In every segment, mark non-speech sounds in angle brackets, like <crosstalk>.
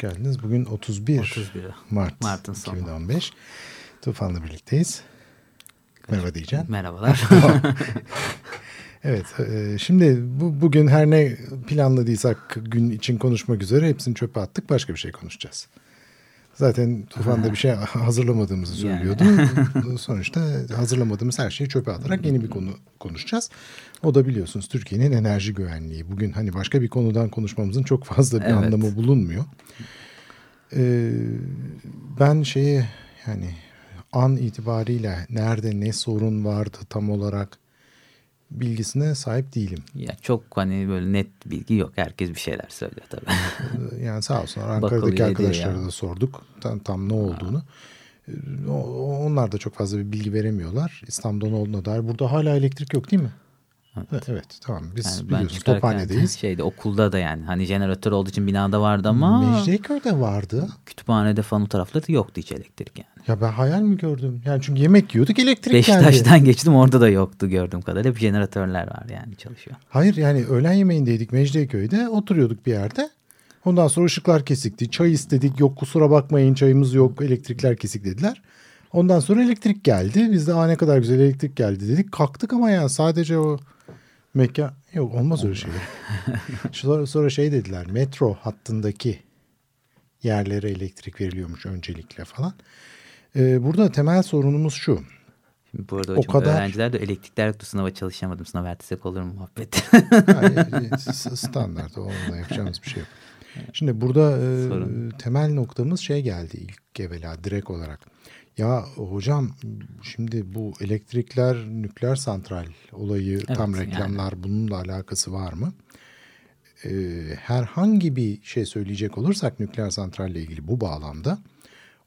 Geldiniz. Bugün 31, 31 Mart Mart'ın sonu. 2015. Tufan'la birlikteyiz. Merhaba diyeceğim. Merhabalar. <laughs> Evet, e, şimdi bu, bugün her ne planladıysak gün için konuşmak üzere hepsini çöpe attık. Başka bir şey konuşacağız. Zaten <laughs> Tufan'da bir şey <laughs> hazırlamadığımızı söylüyordu. <laughs> Sonuçta hazırlamadığımız her şeyi çöpe atarak yeni bir konu konuşacağız. O da biliyorsunuz Türkiye'nin enerji güvenliği. Bugün hani başka bir konudan konuşmamızın çok fazla bir Evet. anlamı bulunmuyor. Ee, ben şeyi yani an itibariyle nerede ne sorun vardı tam olarak bilgisine sahip değilim. ya çok hani böyle net bilgi yok. Herkes bir şeyler söylüyor tabii. Ee, Yani sağ olsunlar <laughs> Ankara'daki arkadaşlara da sorduk tam, tam ne olduğunu. Ee, o- Onlar da çok fazla bir bilgi veremiyorlar. İstanbul'da ne olduğuna dair. Burada hala elektrik yok değil mi? Evet, evet tamam biz Yani biliyorsunuz tophanedeyiz. Şeyde okulda da yani hani jeneratör olduğu için binada vardı ama Mecidiyeköy'de vardı. kütüphanede falan o taraflarda yoktu hiç elektrik yani. Ya ben hayal mi gördüm? Yani çünkü yemek yiyorduk elektrik geldi. Beşiktaş'tan geçtim orada da yoktu gördüğüm kadarıyla. Hep jeneratörler var yani çalışıyor. Hayır yani öğlen yemeğindeydik Mecidiyeköy'de oturuyorduk bir yerde. Ondan sonra ışıklar kesikti. Çay istedik. Yok kusura bakmayın çayımız yok. Elektrikler kesik dediler. Ondan sonra elektrik geldi. Biz de ne kadar güzel elektrik geldi dedik. Kalktık ama yani sadece o mekan... Yok olmaz öyle şey. sonra, sonra şey dediler. Metro hattındaki yerlere elektrik veriliyormuş öncelikle falan. Ee, burada temel sorunumuz şu. Şimdi bu arada O hocam kadar- öğrenciler de elektrikler yoktu sınava çalışamadım. Sınav ertesek olur mu muhabbet? Yani, s- standart onunla yapacağımız bir şey yok. Şimdi burada e, temel noktamız şey geldi ilk evvela direkt olarak. Ya hocam şimdi bu elektrikler nükleer santral olayı tam yani. reklamlar bununla alakası var mı? E, herhangi bir şey söyleyecek olursak nükleer santralle ilgili bu bağlamda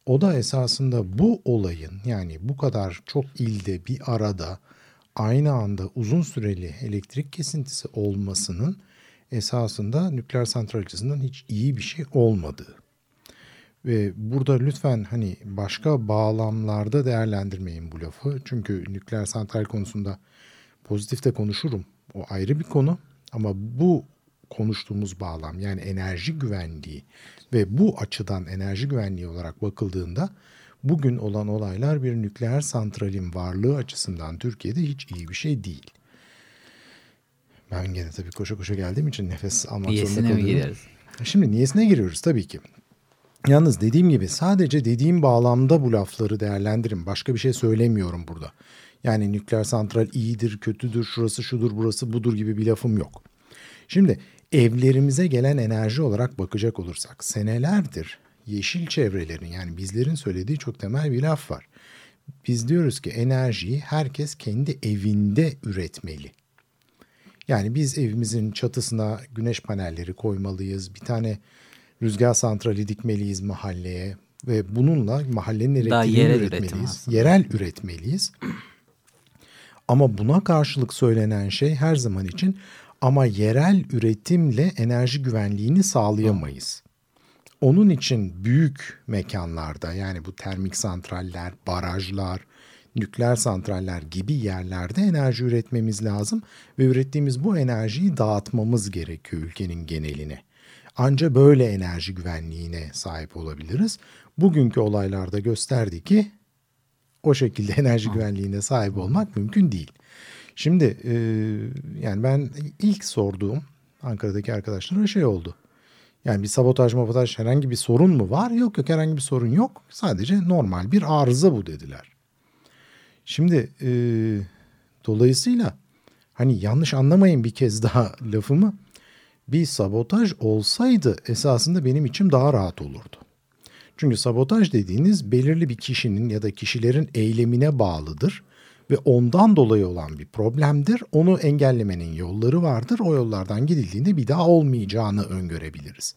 o da esasında bu olayın yani bu kadar çok ilde bir arada aynı anda uzun süreli elektrik kesintisi olmasının esasında nükleer santral açısından hiç iyi bir şey olmadığı. Ve burada lütfen hani başka bağlamlarda değerlendirmeyin bu lafı. Çünkü nükleer santral konusunda pozitif de konuşurum. O ayrı bir konu. Ama bu konuştuğumuz bağlam yani enerji güvenliği ve bu açıdan enerji güvenliği olarak bakıldığında bugün olan olaylar bir nükleer santralin varlığı açısından Türkiye'de hiç iyi bir şey değil. Ben gene tabii koşa koşa geldiğim için nefes almak zorunda Niyesine mi kalıyorum. gireriz? Şimdi niyesine giriyoruz tabii ki. Yalnız dediğim gibi sadece dediğim bağlamda bu lafları değerlendirin. Başka bir şey söylemiyorum burada. Yani nükleer santral iyidir, kötüdür, şurası şudur, burası budur gibi bir lafım yok. Şimdi evlerimize gelen enerji olarak bakacak olursak senelerdir yeşil çevrelerin yani bizlerin söylediği çok temel bir laf var. Biz diyoruz ki enerjiyi herkes kendi evinde üretmeli. Yani biz evimizin çatısına güneş panelleri koymalıyız. Bir tane rüzgar santrali dikmeliyiz mahalleye ve bununla mahallenin elektriğini yerel üretmeliyiz. Yerel üretmeliyiz. Ama buna karşılık söylenen şey her zaman için ama yerel üretimle enerji güvenliğini sağlayamayız. Onun için büyük mekanlarda yani bu termik santraller, barajlar, nükleer santraller gibi yerlerde enerji üretmemiz lazım ve ürettiğimiz bu enerjiyi dağıtmamız gerekiyor ülkenin geneline. Anca böyle enerji güvenliğine sahip olabiliriz. Bugünkü olaylarda gösterdi ki o şekilde <laughs> enerji güvenliğine sahip olmak mümkün değil. Şimdi e, yani ben ilk sorduğum Ankara'daki arkadaşlara şey oldu. Yani bir sabotaj mabotaj herhangi bir sorun mu var? Yok yok herhangi bir sorun yok. Sadece normal bir arıza bu dediler. Şimdi e, dolayısıyla hani yanlış anlamayın bir kez daha <laughs> lafımı. Bir sabotaj olsaydı esasında benim içim daha rahat olurdu. Çünkü sabotaj dediğiniz belirli bir kişinin ya da kişilerin eylemine bağlıdır ve ondan dolayı olan bir problemdir. Onu engellemenin yolları vardır. O yollardan gidildiğinde bir daha olmayacağını öngörebiliriz.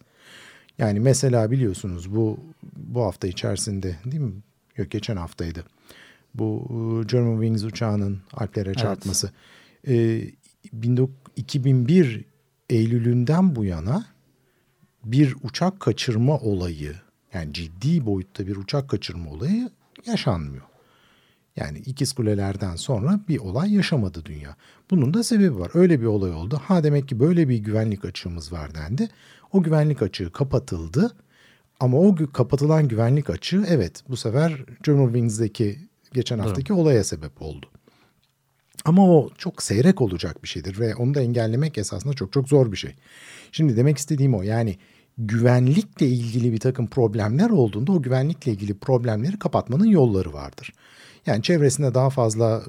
Yani mesela biliyorsunuz bu bu hafta içerisinde değil mi? Yok geçen haftaydı. Bu e, Germanwings uçağının Alplere çarpması. Evet. Ee, 2001 Eylül'ünden bu yana bir uçak kaçırma olayı yani ciddi boyutta bir uçak kaçırma olayı yaşanmıyor. Yani ikiz kulelerden sonra bir olay yaşamadı dünya. Bunun da sebebi var. Öyle bir olay oldu. Ha demek ki böyle bir güvenlik açığımız var dendi. O güvenlik açığı kapatıldı. Ama o kapatılan güvenlik açığı evet bu sefer Germanwings'deki geçen haftaki Doğru. olaya sebep oldu. Ama o çok seyrek olacak bir şeydir ve onu da engellemek esasında çok çok zor bir şey. Şimdi demek istediğim o yani güvenlikle ilgili bir takım problemler olduğunda o güvenlikle ilgili problemleri kapatmanın yolları vardır. Yani çevresine daha fazla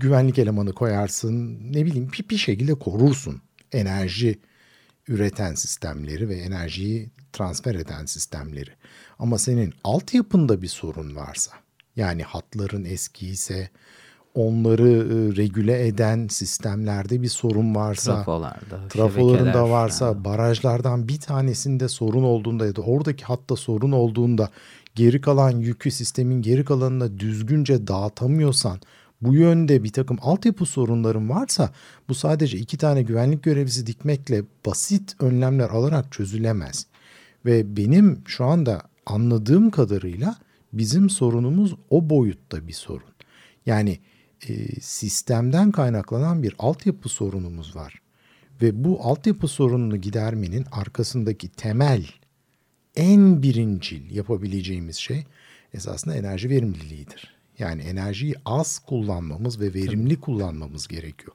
güvenlik elemanı koyarsın. Ne bileyim bir, bir şekilde korursun enerji üreten sistemleri ve enerjiyi transfer eden sistemleri. Ama senin altyapında bir sorun varsa yani hatların eski ise onları e, regüle eden sistemlerde bir sorun varsa, trafolarda, trafolarında varsa, yani. barajlardan bir tanesinde sorun olduğunda ya da oradaki hatta sorun olduğunda geri kalan yükü sistemin geri kalanına düzgünce dağıtamıyorsan bu yönde bir takım altyapı sorunların varsa bu sadece iki tane güvenlik görevlisi dikmekle basit önlemler alarak çözülemez. Ve benim şu anda anladığım kadarıyla bizim sorunumuz o boyutta bir sorun. Yani e, sistemden kaynaklanan bir altyapı sorunumuz var. Ve bu altyapı sorununu gidermenin arkasındaki temel en birincil yapabileceğimiz şey esasında enerji verimliliğidir. Yani enerjiyi az kullanmamız ve verimli kullanmamız gerekiyor.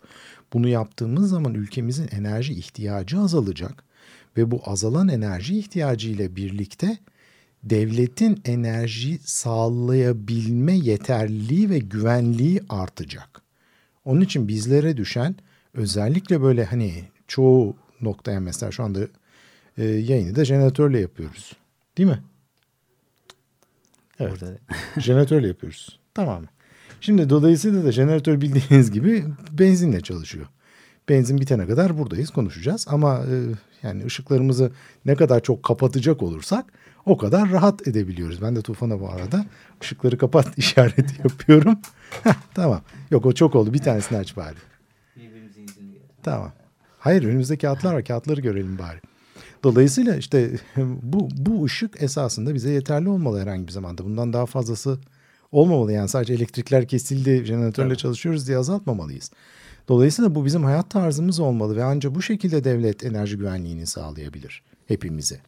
Bunu yaptığımız zaman ülkemizin enerji ihtiyacı azalacak ve bu azalan enerji ihtiyacı ile birlikte devletin enerji sağlayabilme yeterliliği ve güvenliği artacak. Onun için bizlere düşen özellikle böyle hani çoğu noktaya mesela şu anda e, yayını da jeneratörle yapıyoruz. Değil mi? Evet. <laughs> jeneratörle yapıyoruz. Tamam. Şimdi dolayısıyla da jeneratör bildiğiniz gibi benzinle çalışıyor. Benzin bitene kadar buradayız konuşacağız ama e, yani ışıklarımızı ne kadar çok kapatacak olursak o kadar rahat edebiliyoruz. Ben de Tufan'a bu arada ışıkları kapat <laughs> işareti yapıyorum. <laughs> tamam. Yok o çok oldu. Bir tanesini aç bari. Tamam. Hayır önümüzde kağıtlar var. Kağıtları görelim bari. Dolayısıyla işte <laughs> bu, bu ışık esasında bize yeterli olmalı herhangi bir zamanda. Bundan daha fazlası olmamalı. Yani sadece elektrikler kesildi, jeneratörle evet. çalışıyoruz diye azaltmamalıyız. Dolayısıyla bu bizim hayat tarzımız olmalı ve ancak bu şekilde devlet enerji güvenliğini sağlayabilir hepimize.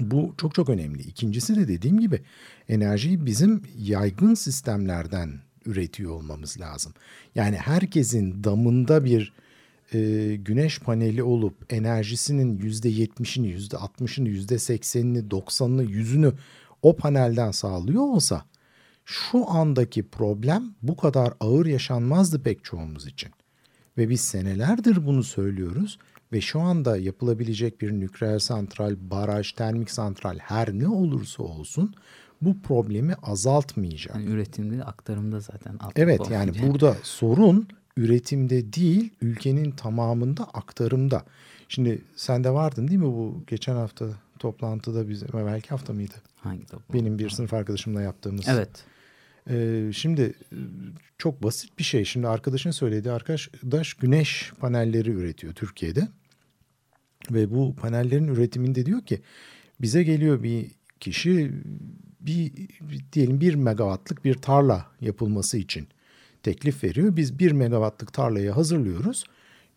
Bu çok çok önemli. İkincisi de dediğim gibi enerjiyi bizim yaygın sistemlerden üretiyor olmamız lazım. Yani herkesin damında bir e, güneş paneli olup enerjisinin yüzde yetmişini, yüzde altmışını, yüzde seksenini, doksanını, yüzünü o panelden sağlıyor olsa şu andaki problem bu kadar ağır yaşanmazdı pek çoğumuz için. Ve biz senelerdir bunu söylüyoruz ve şu anda yapılabilecek bir nükleer santral, baraj, termik santral her ne olursa olsun bu problemi azaltmayacak. Yani üretimde aktarımda zaten. Evet yani burada sorun üretimde değil ülkenin tamamında aktarımda. Şimdi sen de vardın değil mi bu geçen hafta toplantıda bizim belki hafta mıydı? Hangi toplantı? Benim bir sınıf arkadaşımla yaptığımız. Evet. Ee, şimdi çok basit bir şey. Şimdi arkadaşın söylediği arkadaş güneş panelleri üretiyor Türkiye'de. Ve bu panellerin üretiminde diyor ki bize geliyor bir kişi bir diyelim bir megawattlık bir tarla yapılması için teklif veriyor. Biz bir megawattlık tarlayı hazırlıyoruz.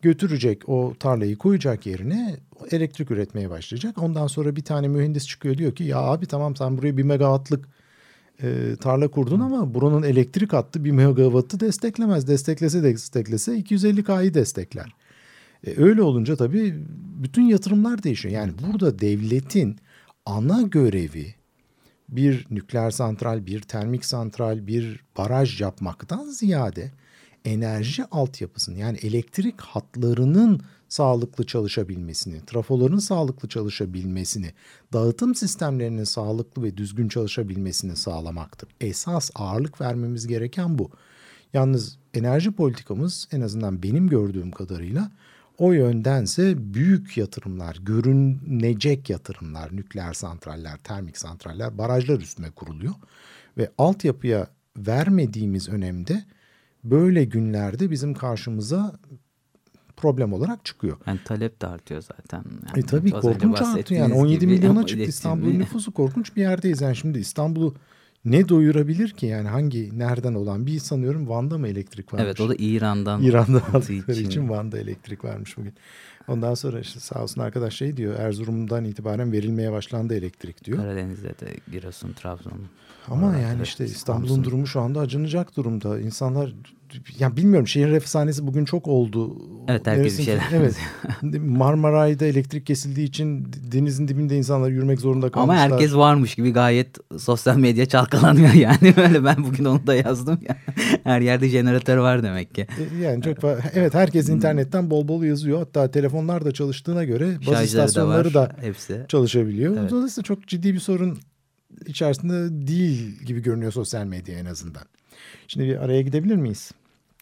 Götürecek o tarlayı koyacak yerine elektrik üretmeye başlayacak. Ondan sonra bir tane mühendis çıkıyor diyor ki ya abi tamam sen buraya bir megawattlık e, tarla kurdun ama buranın elektrik hattı bir megawattı desteklemez. Desteklese desteklese 250K'yı destekler. E, öyle olunca tabii bütün yatırımlar değişiyor. Yani burada devletin ana görevi bir nükleer santral, bir termik santral, bir baraj yapmaktan ziyade enerji altyapısını yani elektrik hatlarının sağlıklı çalışabilmesini, trafoların sağlıklı çalışabilmesini, dağıtım sistemlerinin sağlıklı ve düzgün çalışabilmesini sağlamaktır. Esas ağırlık vermemiz gereken bu. Yalnız enerji politikamız en azından benim gördüğüm kadarıyla O yöndense büyük yatırımlar, görünecek yatırımlar, nükleer santraller, termik santraller, barajlar üstüne kuruluyor. Ve altyapıya vermediğimiz önemde böyle günlerde bizim karşımıza problem olarak çıkıyor. Yani talep de artıyor zaten. Yani e tabii korkunç artıyor yani 17 gibi, milyona çıktı İstanbul'un nüfusu korkunç bir yerdeyiz. Yani şimdi İstanbul'u ne doyurabilir ki yani hangi nereden olan bir sanıyorum Van'da mı elektrik varmış? Evet o da İran'dan. İran'dan aldıkları için. için Van'da elektrik varmış bugün. Ondan sonra işte sağ olsun arkadaş şey diyor Erzurum'dan itibaren verilmeye başlandı elektrik diyor. Karadeniz'de de Giresun, Trabzon. Ama yani evet, işte İstanbul'un durumu şu anda acınacak durumda. İnsanlar ya bilmiyorum şehir efsanesi bugün çok oldu. Evet herkes bir şeyler. Evet. Marmaray'da elektrik kesildiği için denizin dibinde insanlar yürümek zorunda kalmışlar. Ama herkes varmış gibi gayet sosyal medya çalkalanıyor <laughs> yani. Böyle ben bugün onu da yazdım ya. Her yerde jeneratör var demek ki. E, yani çok evet herkes internetten bol bol yazıyor. Hatta telefonlar da çalıştığına göre baz istasyonları da, var, da hepsi. çalışabiliyor. Evet. Dolayısıyla çok ciddi bir sorun içerisinde değil gibi görünüyor sosyal medya en azından. Şimdi bir araya gidebilir miyiz?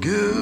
good.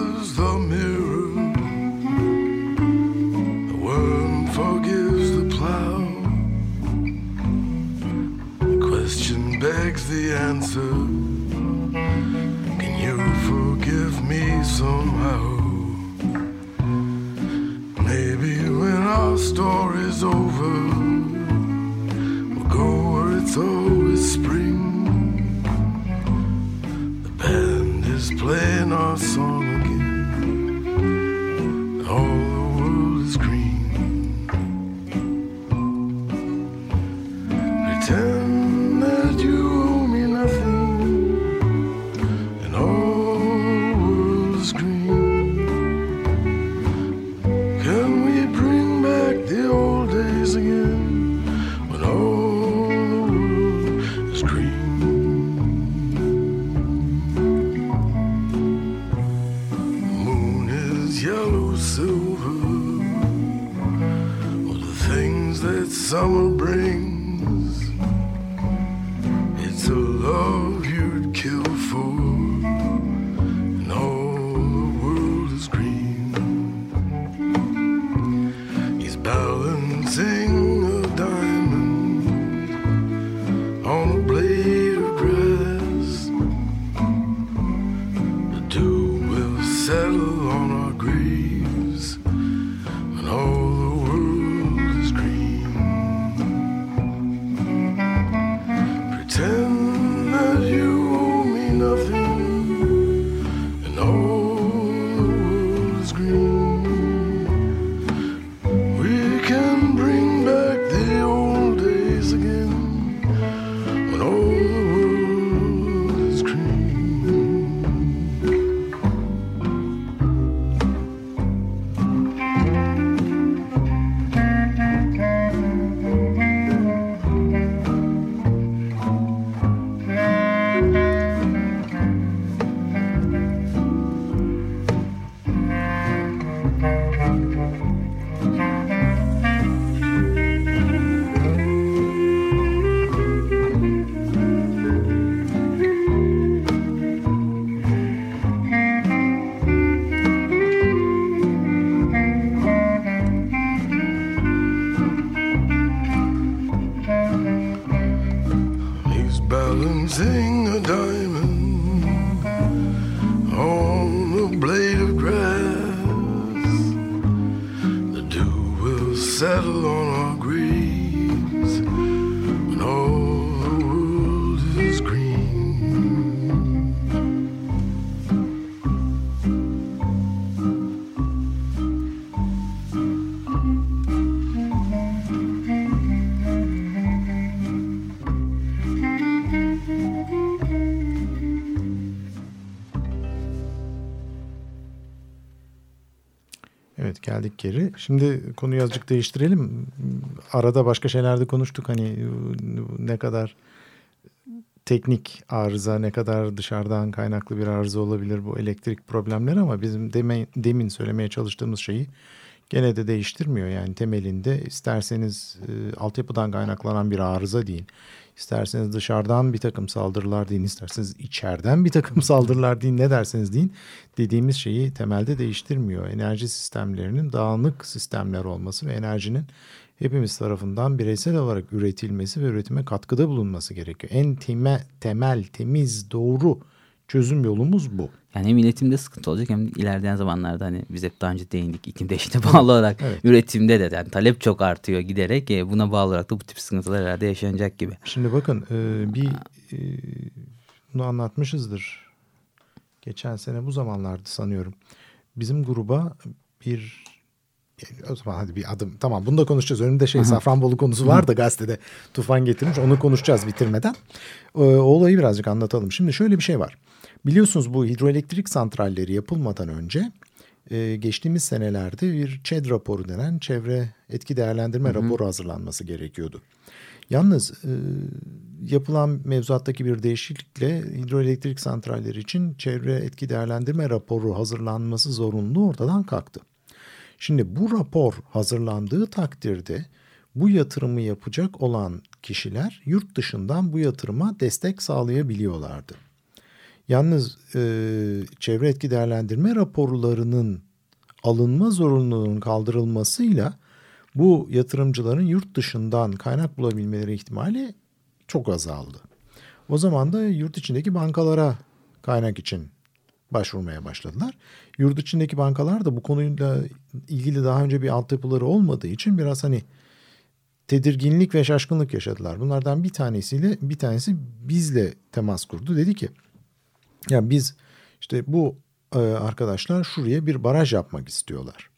Evet geldik geri. Şimdi konuyu azıcık değiştirelim. Arada başka şeylerde konuştuk. Hani ne kadar teknik arıza, ne kadar dışarıdan kaynaklı bir arıza olabilir bu elektrik problemleri ama bizim deme, demin söylemeye çalıştığımız şeyi gene de değiştirmiyor. Yani temelinde isterseniz e, altyapıdan kaynaklanan bir arıza değil. İsterseniz dışarıdan bir takım saldırılar deyin, isterseniz içeriden bir takım <laughs> saldırılar deyin, ne derseniz deyin. Dediğimiz şeyi temelde değiştirmiyor. Enerji sistemlerinin dağınık sistemler olması ve enerjinin hepimiz tarafından bireysel olarak üretilmesi ve üretime katkıda bulunması gerekiyor. En teme, temel, temiz, doğru çözüm yolumuz bu. Yani hem iletimde sıkıntı olacak hem ilerleyen zamanlarda hani biz hep daha önce değindik iklim değişikliğine <laughs> bağlı olarak Evet. üretimde de yani talep çok artıyor giderek e, buna bağlı olarak da bu tip sıkıntılar herhalde yaşanacak gibi. Şimdi bakın e, bir e, bunu anlatmışızdır. Geçen sene bu zamanlardı sanıyorum. Bizim gruba bir o zaman hadi bir adım tamam bunu da konuşacağız. Önümde şey Safranbolu konusu var da gazetede tufan getirmiş. Onu konuşacağız bitirmeden. O, o olayı birazcık anlatalım. Şimdi şöyle bir şey var. Biliyorsunuz bu hidroelektrik santralleri yapılmadan önce e, geçtiğimiz senelerde bir ÇED raporu denen çevre etki değerlendirme raporu hazırlanması gerekiyordu. Yalnız e, yapılan mevzuattaki bir değişiklikle hidroelektrik santralleri için çevre etki değerlendirme raporu hazırlanması zorunluluğu ortadan kalktı. Şimdi bu rapor hazırlandığı takdirde bu yatırımı yapacak olan kişiler yurt dışından bu yatırıma destek sağlayabiliyorlardı. Yalnız e, çevre etki değerlendirme raporlarının alınma zorunluluğunun kaldırılmasıyla bu yatırımcıların yurt dışından kaynak bulabilmeleri ihtimali çok azaldı. O zaman da yurt içindeki bankalara kaynak için başvurmaya başladılar. Yurt içindeki bankalar da bu konuyla ilgili daha önce bir altyapıları olmadığı için biraz hani tedirginlik ve şaşkınlık yaşadılar. Bunlardan bir tanesiyle bir tanesi bizle temas kurdu. Dedi ki ya biz işte bu e, arkadaşlar şuraya bir baraj yapmak istiyorlar.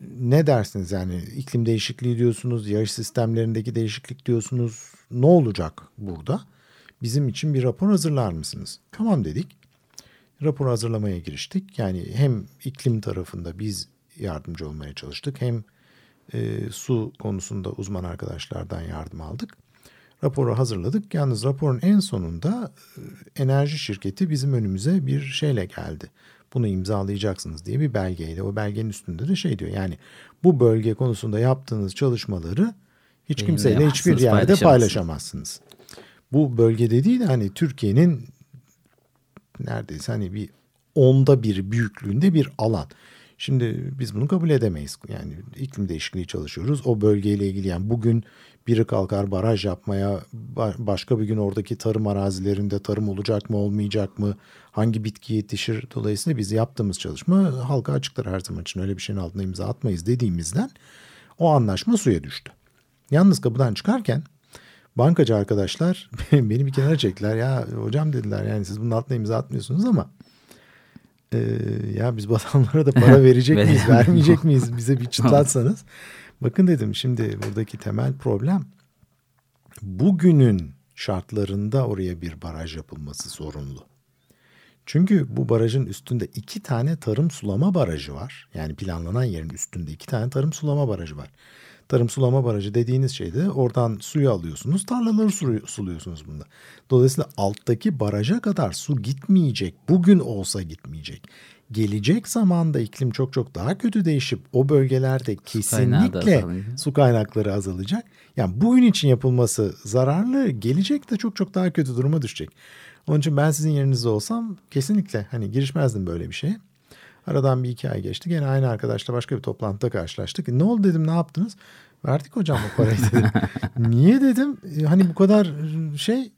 Ne dersiniz yani iklim değişikliği diyorsunuz, yağış sistemlerindeki değişiklik diyorsunuz. Ne olacak burada? Bizim için bir rapor hazırlar mısınız? Tamam dedik. Rapor hazırlamaya giriştik. Yani hem iklim tarafında biz yardımcı olmaya çalıştık hem e, su konusunda uzman arkadaşlardan yardım aldık. Raporu hazırladık. Yalnız raporun en sonunda e, enerji şirketi bizim önümüze bir şeyle geldi. Bunu imzalayacaksınız diye bir belgeyle. O belgenin üstünde de şey diyor. Yani bu bölge konusunda yaptığınız çalışmaları hiç kimseyle hiçbir yerde paylaşamazsınız. paylaşamazsınız. Bu bölge dediği de hani Türkiye'nin neredeyse hani bir onda bir büyüklüğünde bir alan. Şimdi biz bunu kabul edemeyiz. Yani iklim değişikliği çalışıyoruz. O bölgeyle ilgili yani bugün biri kalkar baraj yapmaya ba- başka bir gün oradaki tarım arazilerinde tarım olacak mı olmayacak mı hangi bitki yetişir dolayısıyla biz yaptığımız çalışma halka açıktır her zaman için öyle bir şeyin altına imza atmayız dediğimizden o anlaşma suya düştü. Yalnız kapıdan çıkarken bankacı arkadaşlar <laughs> beni bir kenara çektiler ya hocam dediler yani siz bunun altına imza atmıyorsunuz ama e, ya biz bu adamlara da para <laughs> verecek miyiz vermeyecek miyiz bize bir çıtlatsanız. <laughs> Bakın dedim şimdi buradaki temel problem bugünün şartlarında oraya bir baraj yapılması zorunlu. Çünkü bu barajın üstünde iki tane tarım sulama barajı var. Yani planlanan yerin üstünde iki tane tarım sulama barajı var. Tarım sulama barajı dediğiniz şeyde oradan suyu alıyorsunuz, tarlaları sulu- suluyorsunuz bunda. Dolayısıyla alttaki baraja kadar su gitmeyecek. Bugün olsa gitmeyecek. Gelecek zamanda iklim çok çok daha kötü değişip o bölgelerde kesinlikle su kaynakları azalacak. Yani bugün için yapılması zararlı, gelecek de çok çok daha kötü duruma düşecek. Onun için ben sizin yerinizde olsam kesinlikle hani girişmezdim böyle bir şeye. Aradan bir iki ay geçti. Gene aynı arkadaşla başka bir toplantıda karşılaştık. Ne oldu dedim ne yaptınız? Verdik hocam o parayı dedim. <laughs> Niye dedim? E, Hani bu kadar şey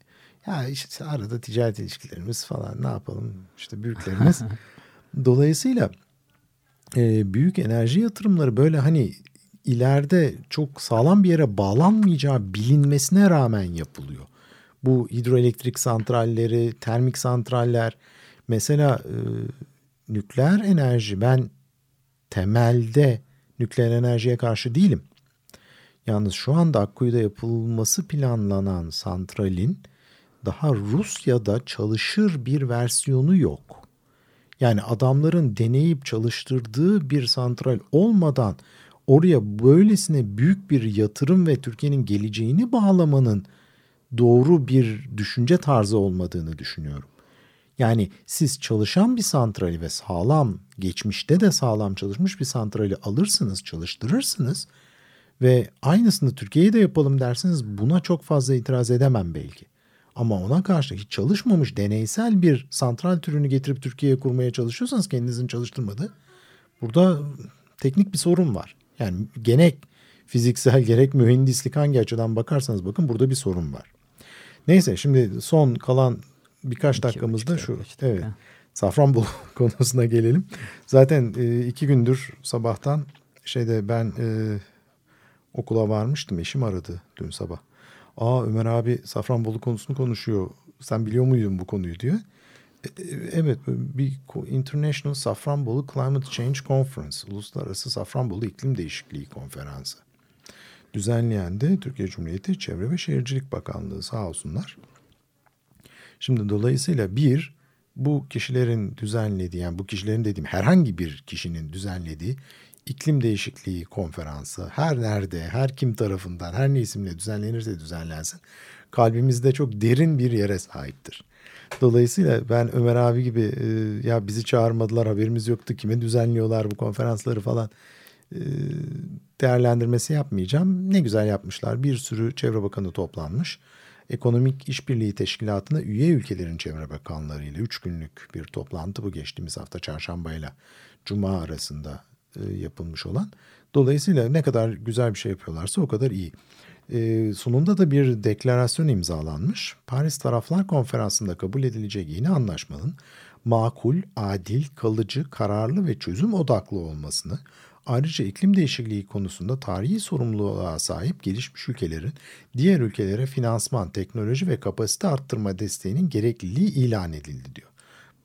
ya işte arada ticaret ilişkilerimiz falan ne yapalım işte büyüklerimiz. <laughs> Dolayısıyla e, büyük enerji yatırımları böyle hani ileride çok sağlam bir yere bağlanmayacağı bilinmesine rağmen yapılıyor. Bu hidroelektrik santralleri, termik santraller mesela e, nükleer enerji ben temelde nükleer enerjiye karşı değilim. Yalnız şu anda Akkuyu'da yapılması planlanan santralin daha Rusya'da çalışır bir versiyonu yok. Yani adamların deneyip çalıştırdığı bir santral olmadan oraya böylesine büyük bir yatırım ve Türkiye'nin geleceğini bağlamanın doğru bir düşünce tarzı olmadığını düşünüyorum. Yani siz çalışan bir santrali ve sağlam, geçmişte de sağlam çalışmış bir santrali alırsınız, çalıştırırsınız ve aynısını Türkiye'ye de yapalım derseniz buna çok fazla itiraz edemem belki. Ama ona karşı hiç çalışmamış deneysel bir santral türünü getirip Türkiye'ye kurmaya çalışıyorsanız kendinizin çalıştırmadığı burada teknik bir sorun var. Yani gerek fiziksel <laughs> gerek mühendislik hangi açıdan bakarsanız bakın burada bir sorun var. Neyse şimdi son kalan birkaç dakikamızda şu evet Safranbolu <laughs> konusuna gelelim. Zaten e, iki gündür sabahtan şeyde ben e, okula varmıştım. Eşim aradı dün sabah. Aa Ömer abi Safranbolu konusunu konuşuyor. Sen biliyor muydun bu konuyu diyor. E, e, evet bir International Safranbolu Climate Change Conference. Uluslararası Safranbolu İklim Değişikliği Konferansı. Düzenleyen de Türkiye Cumhuriyeti Çevre ve Şehircilik Bakanlığı sağ olsunlar. Şimdi dolayısıyla bir bu kişilerin düzenlediği yani bu kişilerin dediğim herhangi bir kişinin düzenlediği iklim değişikliği konferansı her nerede, her kim tarafından, her ne isimle düzenlenirse düzenlensin kalbimizde çok derin bir yere sahiptir. Dolayısıyla ben Ömer abi gibi e, ya bizi çağırmadılar haberimiz yoktu kime düzenliyorlar bu konferansları falan e, değerlendirmesi yapmayacağım. Ne güzel yapmışlar bir sürü çevre bakanı toplanmış. Ekonomik İşbirliği Teşkilatı'na üye ülkelerin çevre bakanlarıyla 3 günlük bir toplantı bu geçtiğimiz hafta çarşamba ile cuma arasında e, yapılmış olan. Dolayısıyla ne kadar güzel bir şey yapıyorlarsa o kadar iyi. E, sonunda da bir deklarasyon imzalanmış. Paris Taraflar Konferansı'nda kabul edilecek yeni anlaşmanın makul, adil, kalıcı, kararlı ve çözüm odaklı olmasını, ayrıca iklim değişikliği konusunda tarihi sorumluluğa sahip gelişmiş ülkelerin diğer ülkelere finansman, teknoloji ve kapasite arttırma desteğinin gerekliliği ilan edildi diyor.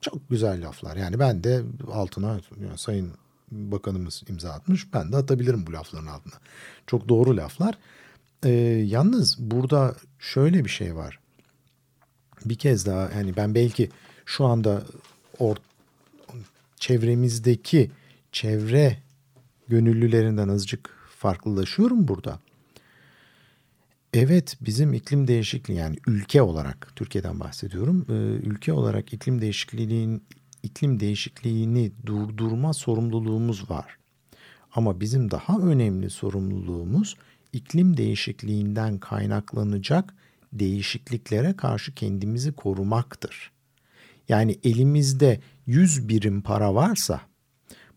Çok güzel laflar. Yani ben de altına Sayın Bakanımız imza atmış. Ben de atabilirim bu lafların altına. Çok doğru laflar. Ee, yalnız burada şöyle bir şey var. Bir kez daha yani ben belki şu anda or çevremizdeki çevre gönüllülerinden azıcık farklılaşıyorum burada. Evet bizim iklim değişikliği yani ülke olarak Türkiye'den bahsediyorum. Ee, ülke olarak iklim değişikliğinin iklim değişikliğini durdurma sorumluluğumuz var. Ama bizim daha önemli sorumluluğumuz iklim değişikliğinden kaynaklanacak değişikliklere karşı kendimizi korumaktır. Yani elimizde 100 birim para varsa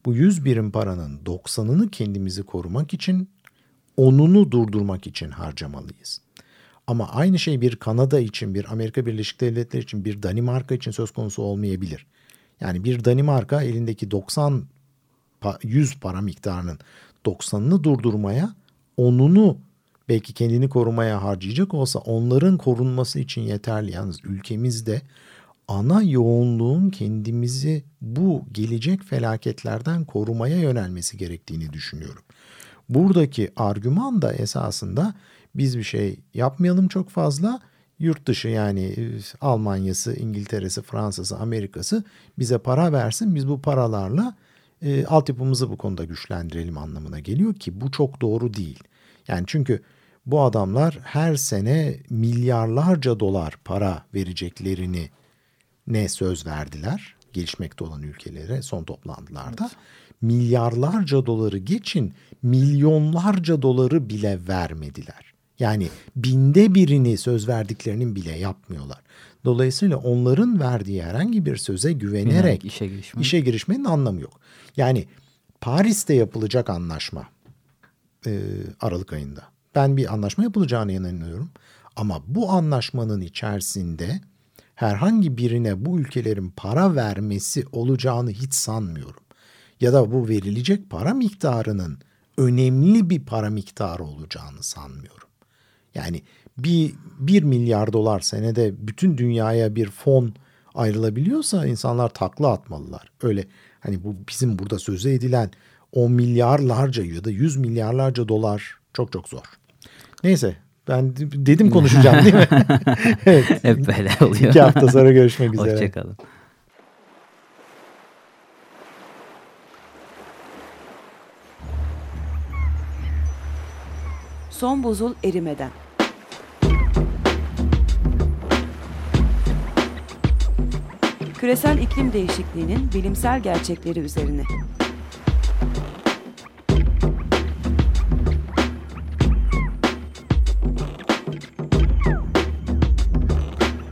bu 100 birim paranın 90'ını kendimizi korumak için, onunu durdurmak için harcamalıyız. Ama aynı şey bir Kanada için, bir Amerika Birleşik Devletleri için, bir Danimarka için söz konusu olmayabilir. Yani bir Danimarka elindeki 90 100 para miktarının 90'ını durdurmaya, onunu belki kendini korumaya harcayacak olsa onların korunması için yeterli. Yalnız ülkemizde ana yoğunluğun kendimizi bu gelecek felaketlerden korumaya yönelmesi gerektiğini düşünüyorum. Buradaki argüman da esasında biz bir şey yapmayalım çok fazla. Yurt dışı yani Almanya'sı, İngiltere'si, Fransa'sı, Amerika'sı bize para versin. Biz bu paralarla e, altyapımızı bu konuda güçlendirelim anlamına geliyor ki bu çok doğru değil. Yani çünkü bu adamlar her sene milyarlarca dolar para vereceklerini ne söz verdiler gelişmekte olan ülkelere son toplantılarda. Evet. Milyarlarca doları geçin milyonlarca doları bile vermediler. Yani binde birini söz verdiklerinin bile yapmıyorlar. Dolayısıyla onların verdiği herhangi bir söze güvenerek yani işe, girişme. işe girişmenin anlamı yok. Yani Paris'te yapılacak anlaşma e, Aralık ayında. Ben bir anlaşma yapılacağına inanıyorum. Ama bu anlaşmanın içerisinde herhangi birine bu ülkelerin para vermesi olacağını hiç sanmıyorum. Ya da bu verilecek para miktarının önemli bir para miktarı olacağını sanmıyorum. Yani bir, bir milyar dolar senede bütün dünyaya bir fon ayrılabiliyorsa insanlar takla atmalılar. Öyle hani bu bizim burada sözü edilen 10 milyarlarca ya da 100 milyarlarca dolar çok çok zor. Neyse ben dedim konuşacağım değil mi? <laughs> evet. Hep böyle oluyor. İki hafta sonra görüşmek üzere. Hoşçakalın. Son buzul erimeden. Küresel iklim değişikliğinin bilimsel gerçekleri üzerine.